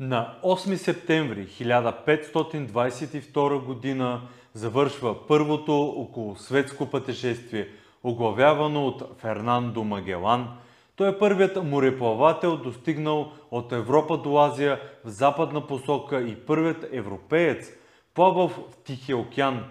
На 8 септември 1522 г. завършва първото околосветско пътешествие, оглавявано от Фернандо Магелан. Той е първият мореплавател, достигнал от Европа до Азия в западна посока и първият европеец, плавал в Тихия океан.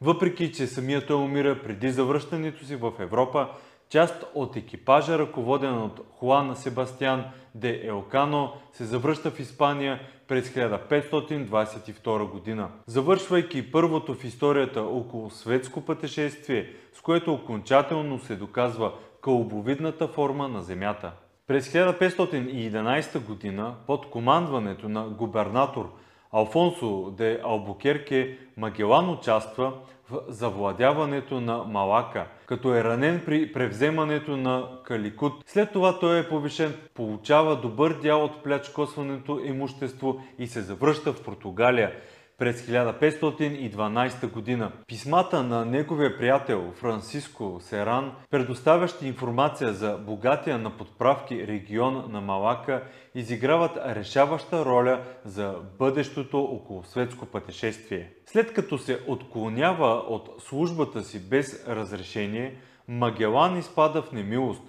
Въпреки, че самият той умира преди завръщането си в Европа, Част от екипажа, ръководен от Хуан Себастиан де Елкано, се завръща в Испания през 1522 година. Завършвайки първото в историята около светско пътешествие, с което окончателно се доказва кълбовидната форма на Земята. През 1511 година под командването на губернатор Алфонсо де Албукерке Магелан участва в завладяването на Малака, като е ранен при превземането на Каликут. След това той е повишен, получава добър дял от плячкосването имущество и се завръща в Португалия през 1512 година. Писмата на неговия приятел Франциско Серан, предоставящи информация за богатия на подправки регион на Малака, изиграват решаваща роля за бъдещото околосветско пътешествие. След като се отклонява от службата си без разрешение, Магелан изпада в немилост.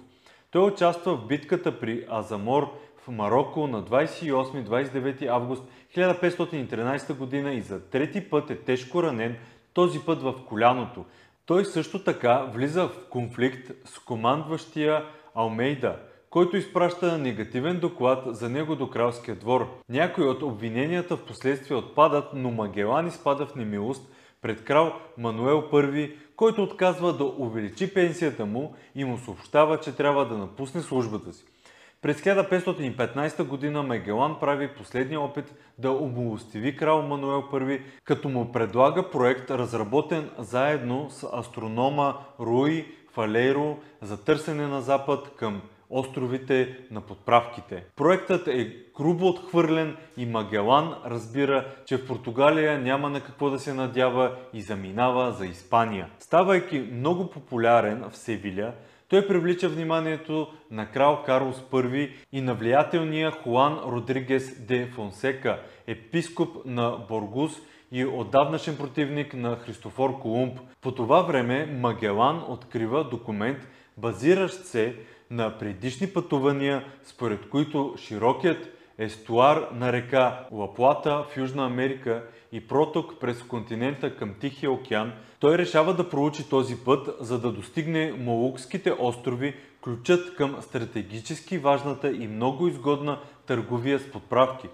Той участва в битката при Азамор Марокко на 28-29 август 1513 година и за трети път е тежко ранен, този път в коляното. Той също така влиза в конфликт с командващия Алмейда, който изпраща негативен доклад за него до кралския двор. Някои от обвиненията в последствие отпадат, но Магелан изпада в немилост пред крал Мануел I, който отказва да увеличи пенсията му и му съобщава, че трябва да напусне службата си. През 1515 година Мегелан прави последния опит да оболостиви крал Мануел I, като му предлага проект, разработен заедно с астронома Руи Фалейро за търсене на запад към островите на подправките. Проектът е грубо отхвърлен и Магелан разбира, че в Португалия няма на какво да се надява и заминава за Испания. Ставайки много популярен в Севиля, той привлича вниманието на крал Карлос I и на влиятелния Хуан Родригес де Фонсека, епископ на Боргус и отдавнашен противник на Христофор Колумб. По това време Магелан открива документ, базиращ се на предишни пътувания, според които широкият естуар на река Лаплата в Южна Америка и проток през континента към Тихия океан, той решава да проучи този път, за да достигне Молукските острови, ключът към стратегически важната и много изгодна търговия с подправки.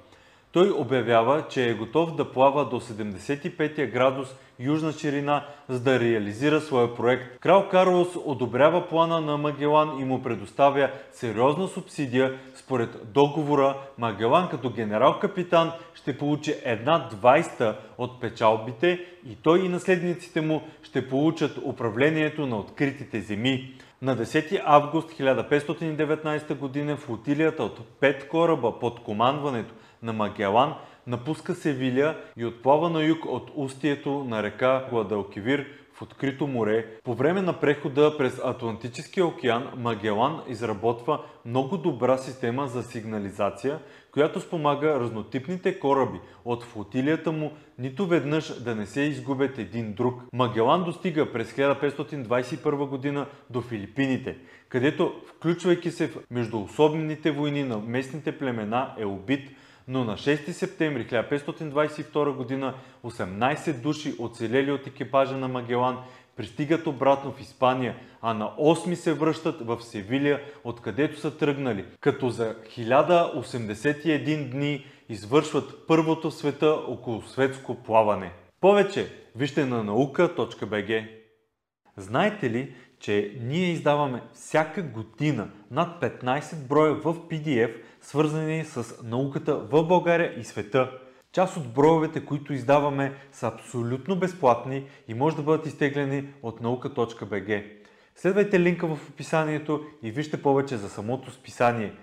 Той обявява, че е готов да плава до 75 градус южна ширина, за да реализира своя проект. Крал Карлос одобрява плана на Магелан и му предоставя сериозна субсидия. Според договора, Магелан като генерал-капитан ще получи една двайста от печалбите и той и наследниците му ще получат управлението на откритите земи. На 10 август 1519 г. флотилията от 5 кораба под командването на Магелан напуска Севиля и отплава на юг от устието на река Гладалкивир в открито море. По време на прехода през Атлантическия океан Магелан изработва много добра система за сигнализация, която спомага разнотипните кораби от флотилията му нито веднъж да не се изгубят един друг. Магелан достига през 1521 година до Филипините, където, включвайки се в междуособните войни на местните племена, е убит но на 6 септември 1522 г. 18 души оцелели от екипажа на Магелан пристигат обратно в Испания, а на 8 се връщат в Севилия, откъдето са тръгнали, като за 1081 дни извършват първото в света около светско плаване. Повече вижте на наука.bg. Знаете ли, че ние издаваме всяка година над 15 броя в PDF, свързани с науката в България и света. Част от броевете, които издаваме, са абсолютно безплатни и може да бъдат изтеглени от наука.bg. Следвайте линка в описанието и вижте повече за самото списание –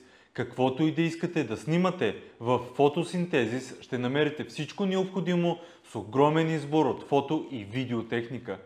Каквото и да искате да снимате в фотосинтезис, ще намерите всичко необходимо с огромен избор от фото и видеотехника.